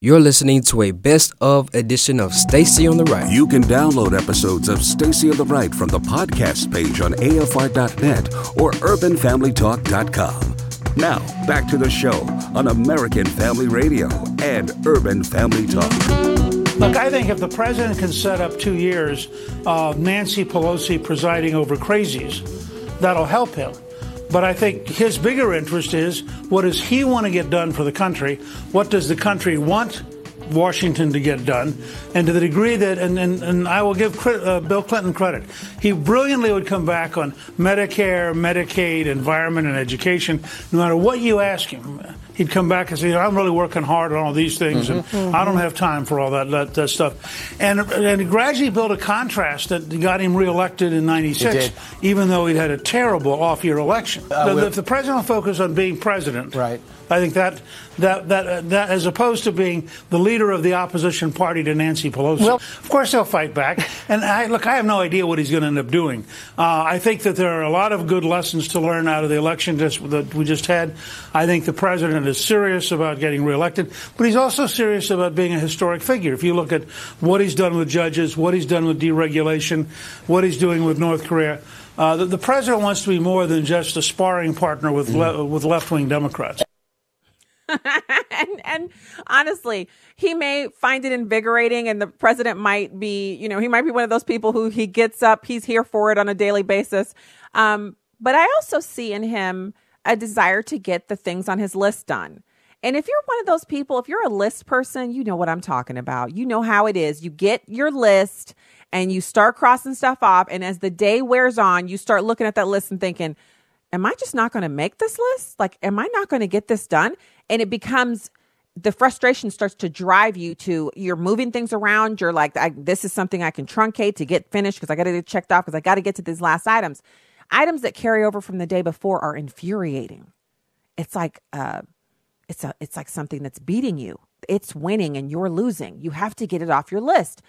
You're listening to a best of edition of Stacy on the Right. You can download episodes of Stacy on the Right from the podcast page on AFR.net or UrbanFamilyTalk.com. Now, back to the show on American Family Radio and Urban Family Talk. Look, I think if the president can set up two years of Nancy Pelosi presiding over crazies, that'll help him. But I think his bigger interest is what does he want to get done for the country? What does the country want Washington to get done? And to the degree that, and, and, and I will give uh, Bill Clinton credit, he brilliantly would come back on Medicare, Medicaid, environment, and education, no matter what you ask him he'd come back and say, "I'm really working hard on all these things, mm-hmm. and mm-hmm. I don't have time for all that, that, that stuff." And and gradually built a contrast that got him reelected in '96, even though he'd had a terrible off-year election. Uh, if the president focused on being president, right. I think that that that uh, that as opposed to being the leader of the opposition party to Nancy Pelosi, well, of course they'll fight back. And I, look, I have no idea what he's going to end up doing. Uh, I think that there are a lot of good lessons to learn out of the election that we just had. I think the president is serious about getting reelected, but he's also serious about being a historic figure. If you look at what he's done with judges, what he's done with deregulation, what he's doing with North Korea. Uh, the, the, president wants to be more than just a sparring partner with mm. le- with left wing Democrats. and, and honestly, he may find it invigorating, and the president might be, you know, he might be one of those people who he gets up, he's here for it on a daily basis. Um, but I also see in him a desire to get the things on his list done. And if you're one of those people, if you're a list person, you know what I'm talking about. You know how it is. You get your list and you start crossing stuff off. And as the day wears on, you start looking at that list and thinking, Am I just not going to make this list? Like, am I not going to get this done? And it becomes the frustration starts to drive you to you're moving things around. You're like, this is something I can truncate to get finished because I got to get checked off because I got to get to these last items. Items that carry over from the day before are infuriating. It's like uh, it's a it's like something that's beating you. It's winning and you're losing. You have to get it off your list.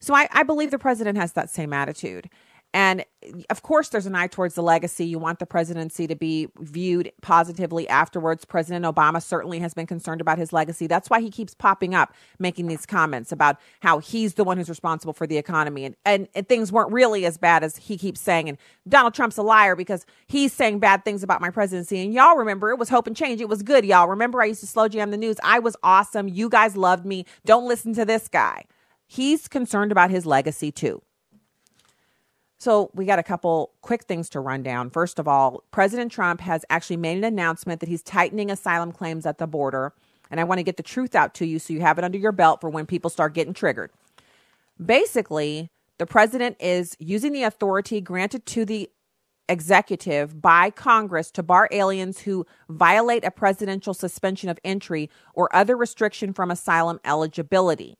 So I, I believe the president has that same attitude. And of course, there's an eye towards the legacy. You want the presidency to be viewed positively afterwards. President Obama certainly has been concerned about his legacy. That's why he keeps popping up, making these comments about how he's the one who's responsible for the economy. And, and, and things weren't really as bad as he keeps saying. And Donald Trump's a liar because he's saying bad things about my presidency. And y'all remember, it was hope and change. It was good, y'all. Remember, I used to slow jam the news. I was awesome. You guys loved me. Don't listen to this guy. He's concerned about his legacy too. So, we got a couple quick things to run down. First of all, President Trump has actually made an announcement that he's tightening asylum claims at the border. And I want to get the truth out to you so you have it under your belt for when people start getting triggered. Basically, the president is using the authority granted to the executive by Congress to bar aliens who violate a presidential suspension of entry or other restriction from asylum eligibility.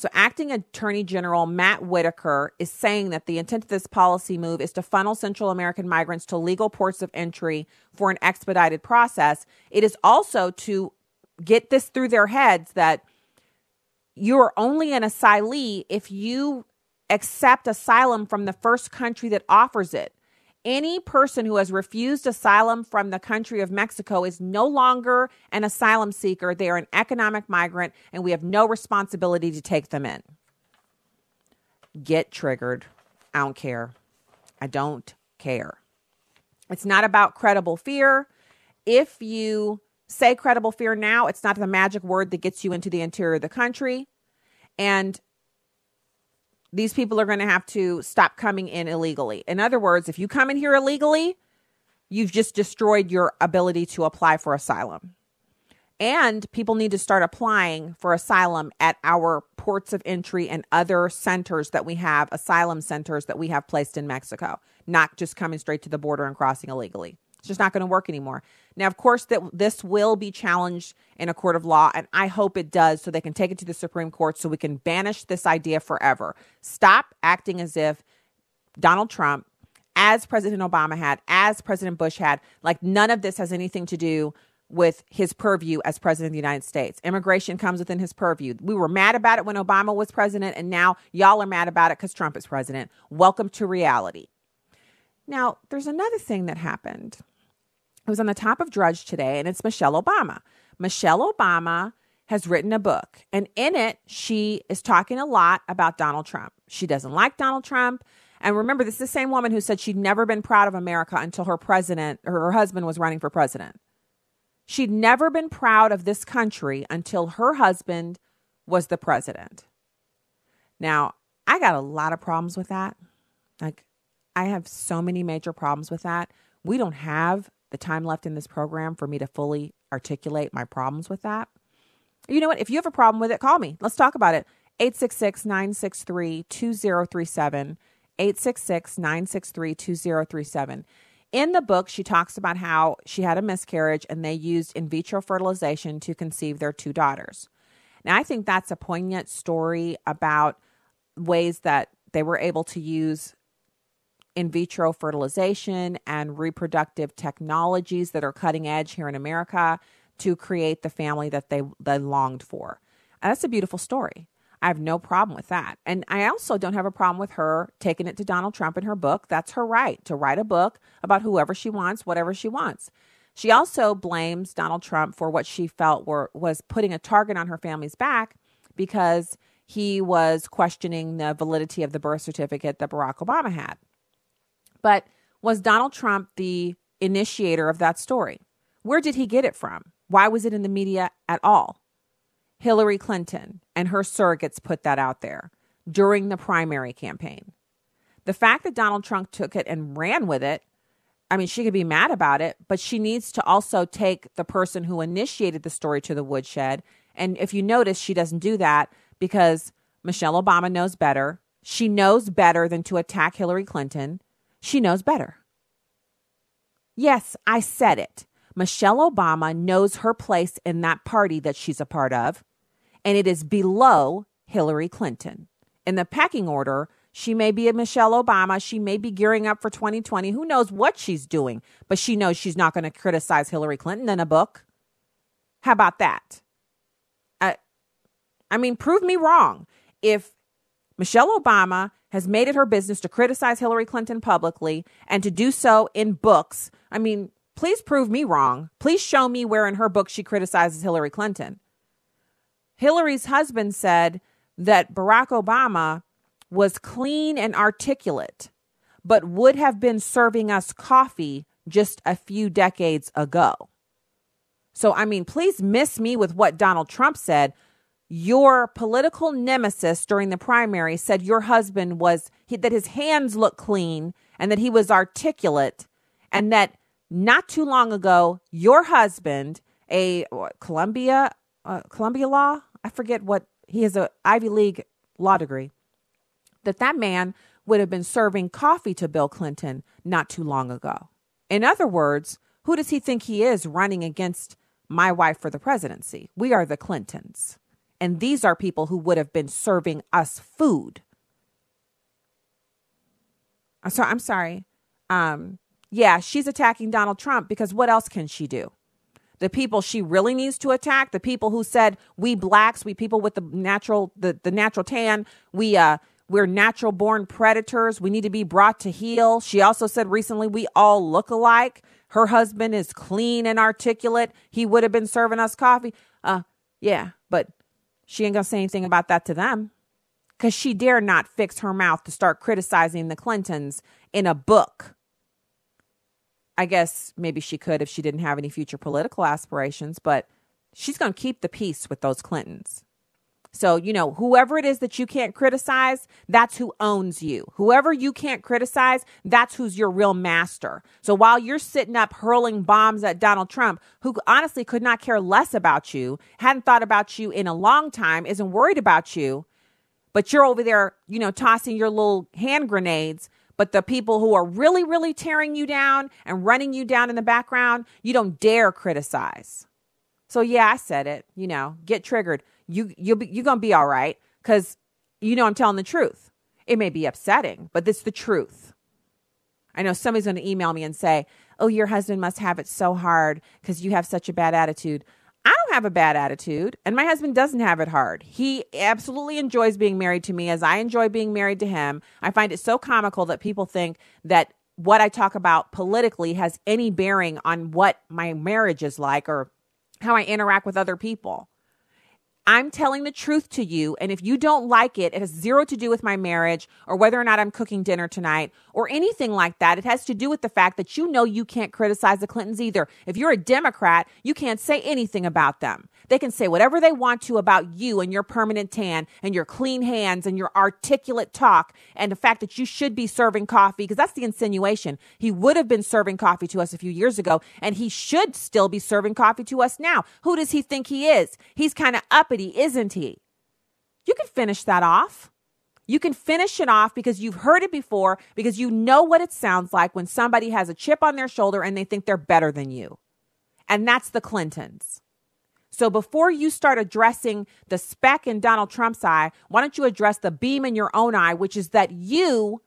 So, acting Attorney General Matt Whitaker is saying that the intent of this policy move is to funnel Central American migrants to legal ports of entry for an expedited process. It is also to get this through their heads that you are only an asylee if you accept asylum from the first country that offers it any person who has refused asylum from the country of Mexico is no longer an asylum seeker. They are an economic migrant, and we have no responsibility to take them in. Get triggered. I don't care. I don't care. It's not about credible fear. If you say credible fear now, it's not the magic word that gets you into the interior of the country. And these people are going to have to stop coming in illegally. In other words, if you come in here illegally, you've just destroyed your ability to apply for asylum. And people need to start applying for asylum at our ports of entry and other centers that we have, asylum centers that we have placed in Mexico, not just coming straight to the border and crossing illegally. It's just not going to work anymore. Now, of course, that this will be challenged in a court of law, and I hope it does so they can take it to the Supreme Court so we can banish this idea forever. Stop acting as if Donald Trump, as President Obama had, as President Bush had, like none of this has anything to do with his purview as president of the United States. Immigration comes within his purview. We were mad about it when Obama was president, and now y'all are mad about it because Trump is president. Welcome to reality. Now, there's another thing that happened it was on the top of Drudge today, and it's Michelle Obama. Michelle Obama has written a book, and in it, she is talking a lot about Donald Trump. She doesn't like Donald Trump. And remember, this is the same woman who said she'd never been proud of America until her president, her husband was running for president. She'd never been proud of this country until her husband was the president. Now, I got a lot of problems with that. Like, I have so many major problems with that. We don't have the time left in this program for me to fully articulate my problems with that. You know what? If you have a problem with it, call me. Let's talk about it. 866 963 2037. 866 963 2037. In the book, she talks about how she had a miscarriage and they used in vitro fertilization to conceive their two daughters. Now, I think that's a poignant story about ways that they were able to use in vitro fertilization and reproductive technologies that are cutting edge here in America to create the family that they, they longed for. And that's a beautiful story. I have no problem with that. And I also don't have a problem with her taking it to Donald Trump in her book. That's her right to write a book about whoever she wants, whatever she wants. She also blames Donald Trump for what she felt were was putting a target on her family's back because he was questioning the validity of the birth certificate that Barack Obama had. But was Donald Trump the initiator of that story? Where did he get it from? Why was it in the media at all? Hillary Clinton and her surrogates put that out there during the primary campaign. The fact that Donald Trump took it and ran with it I mean, she could be mad about it, but she needs to also take the person who initiated the story to the woodshed. And if you notice, she doesn't do that because Michelle Obama knows better. She knows better than to attack Hillary Clinton. She knows better. Yes, I said it. Michelle Obama knows her place in that party that she's a part of, and it is below Hillary Clinton. In the pecking order, she may be a Michelle Obama. She may be gearing up for 2020. Who knows what she's doing? But she knows she's not going to criticize Hillary Clinton in a book. How about that? I, I mean, prove me wrong. If Michelle Obama has made it her business to criticize Hillary Clinton publicly and to do so in books, I mean, please prove me wrong. Please show me where in her book she criticizes Hillary Clinton. Hillary's husband said that Barack Obama was clean and articulate, but would have been serving us coffee just a few decades ago. So, I mean, please miss me with what Donald Trump said. Your political nemesis during the primary said your husband was that his hands look clean and that he was articulate, and that not too long ago, your husband, a Columbia uh, Columbia law, I forget what he has a Ivy League law degree that that man would have been serving coffee to Bill Clinton not too long ago. In other words, who does he think he is running against my wife for the presidency? We are the Clintons. And these are people who would have been serving us food. So I'm sorry. Um, yeah, she's attacking Donald Trump because what else can she do? The people she really needs to attack, the people who said we blacks, we people with the natural the, the natural tan, we uh we're natural born predators. We need to be brought to heel. She also said recently we all look alike. Her husband is clean and articulate. He would have been serving us coffee. Uh, yeah, but she ain't gonna say anything about that to them because she dare not fix her mouth to start criticizing the Clintons in a book. I guess maybe she could if she didn't have any future political aspirations, but she's going to keep the peace with those Clintons. So, you know, whoever it is that you can't criticize, that's who owns you. Whoever you can't criticize, that's who's your real master. So while you're sitting up hurling bombs at Donald Trump, who honestly could not care less about you, hadn't thought about you in a long time, isn't worried about you, but you're over there, you know, tossing your little hand grenades. But the people who are really, really tearing you down and running you down in the background, you don't dare criticize. So yeah, I said it. You know, get triggered you you'll be you're gonna be all right because you know I'm telling the truth. It may be upsetting, but it's the truth. I know somebody's gonna email me and say, "Oh, your husband must have it so hard because you have such a bad attitude." I don't have a bad attitude, and my husband doesn't have it hard. He absolutely enjoys being married to me as I enjoy being married to him. I find it so comical that people think that what I talk about politically has any bearing on what my marriage is like or how I interact with other people. I'm telling the truth to you. And if you don't like it, it has zero to do with my marriage or whether or not I'm cooking dinner tonight or anything like that. It has to do with the fact that you know you can't criticize the Clintons either. If you're a Democrat, you can't say anything about them. They can say whatever they want to about you and your permanent tan and your clean hands and your articulate talk and the fact that you should be serving coffee, because that's the insinuation. He would have been serving coffee to us a few years ago and he should still be serving coffee to us now. Who does he think he is? He's kind of uppity, isn't he? You can finish that off. You can finish it off because you've heard it before, because you know what it sounds like when somebody has a chip on their shoulder and they think they're better than you. And that's the Clintons. So before you start addressing the speck in Donald Trump's eye, why don't you address the beam in your own eye, which is that you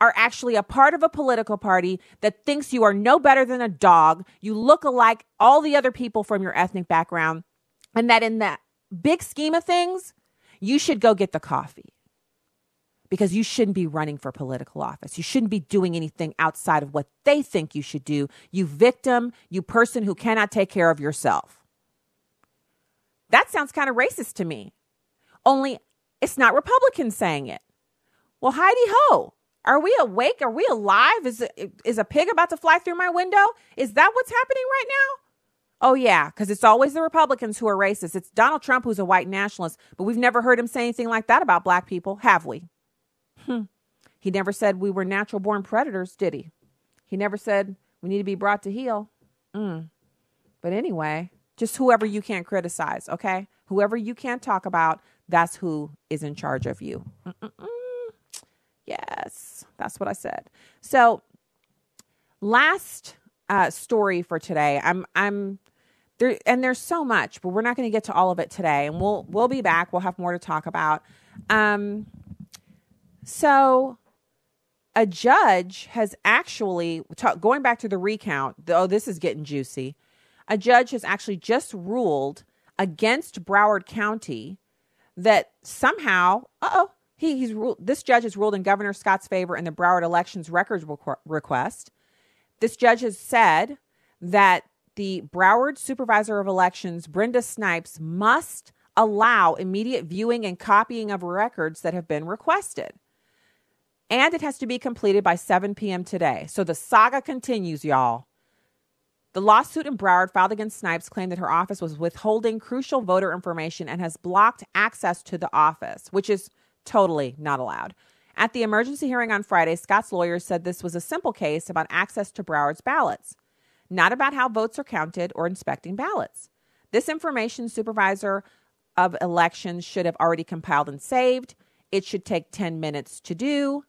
are actually a part of a political party that thinks you are no better than a dog. You look alike all the other people from your ethnic background. And that in the big scheme of things, you should go get the coffee because you shouldn't be running for political office. You shouldn't be doing anything outside of what they think you should do. You victim, you person who cannot take care of yourself. That sounds kind of racist to me. Only it's not Republicans saying it. Well, Heidi Ho, are we awake? Are we alive? Is, is a pig about to fly through my window? Is that what's happening right now? Oh, yeah, because it's always the Republicans who are racist. It's Donald Trump who's a white nationalist, but we've never heard him say anything like that about black people, have we? Hmm. He never said we were natural born predators, did he? He never said We need to be brought to heel. Mm. But anyway, just whoever you can't criticize, okay? Whoever you can't talk about, that's who is in charge of you. Mm-mm-mm. Yes, that's what I said. So, last uh, story for today. I'm I'm there, and there's so much, but we're not going to get to all of it today. And we'll we'll be back. We'll have more to talk about. Um, so a judge has actually going back to the recount. Oh, this is getting juicy. A judge has actually just ruled against Broward County that somehow, oh, he, he's ruled. This judge has ruled in Governor Scott's favor in the Broward elections records request. This judge has said that the Broward Supervisor of Elections, Brenda Snipes, must allow immediate viewing and copying of records that have been requested. And it has to be completed by 7 p.m. today. So the saga continues, y'all. The lawsuit in Broward filed against Snipes claimed that her office was withholding crucial voter information and has blocked access to the office, which is totally not allowed. At the emergency hearing on Friday, Scott's lawyers said this was a simple case about access to Broward's ballots, not about how votes are counted or inspecting ballots. This information supervisor of elections should have already compiled and saved. It should take 10 minutes to do.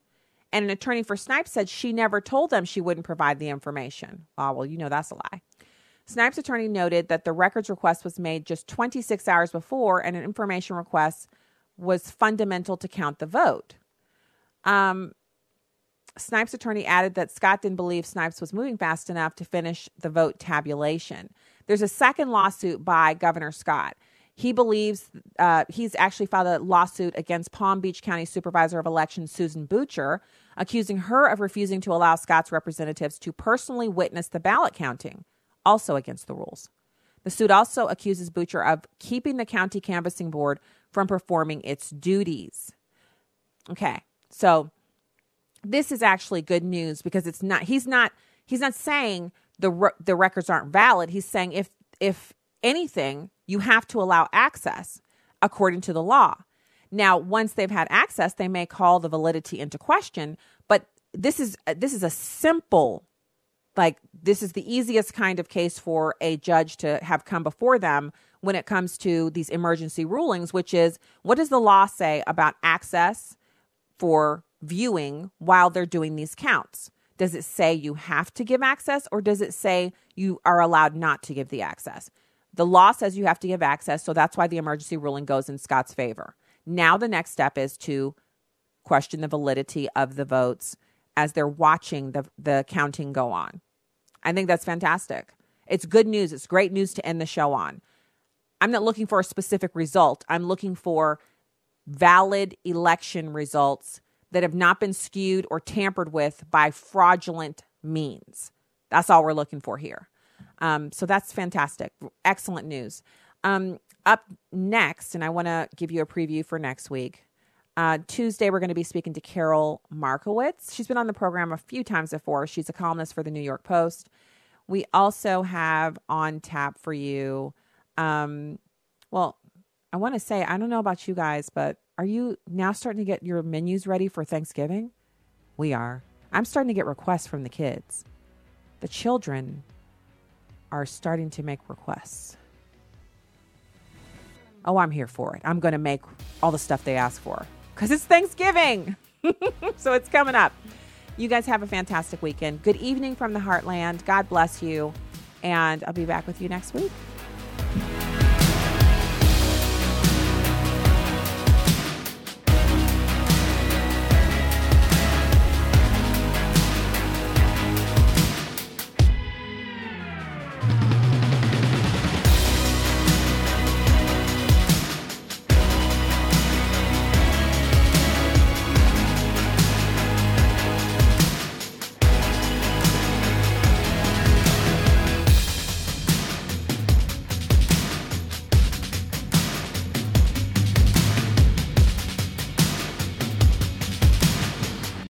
And an attorney for Snipes said she never told them she wouldn't provide the information. Oh, well, you know that's a lie. Snipes' attorney noted that the records request was made just 26 hours before, and an information request was fundamental to count the vote. Um, Snipes' attorney added that Scott didn't believe Snipes was moving fast enough to finish the vote tabulation. There's a second lawsuit by Governor Scott. He believes uh, he's actually filed a lawsuit against Palm Beach County Supervisor of Elections Susan Bucher, accusing her of refusing to allow Scott's representatives to personally witness the ballot counting, also against the rules. The suit also accuses Bucher of keeping the county canvassing board from performing its duties. Okay, so this is actually good news because it's not. He's not. He's not saying the the records aren't valid. He's saying if if anything, you have to allow access according to the law. Now, once they've had access, they may call the validity into question, but this is this is a simple like this is the easiest kind of case for a judge to have come before them when it comes to these emergency rulings, which is what does the law say about access for viewing while they're doing these counts? Does it say you have to give access or does it say you are allowed not to give the access? The law says you have to give access, so that's why the emergency ruling goes in Scott's favor. Now, the next step is to question the validity of the votes as they're watching the, the counting go on. I think that's fantastic. It's good news. It's great news to end the show on. I'm not looking for a specific result. I'm looking for valid election results that have not been skewed or tampered with by fraudulent means. That's all we're looking for here. Um, so that's fantastic. Excellent news. Um, up next, and I want to give you a preview for next week. Uh, Tuesday, we're going to be speaking to Carol Markowitz. She's been on the program a few times before. She's a columnist for the New York Post. We also have on tap for you. Um, well, I want to say, I don't know about you guys, but are you now starting to get your menus ready for Thanksgiving? We are. I'm starting to get requests from the kids. The children are starting to make requests. Oh, I'm here for it. I'm going to make all the stuff they ask for because it's Thanksgiving. so it's coming up. You guys have a fantastic weekend. Good evening from the Heartland. God bless you. And I'll be back with you next week.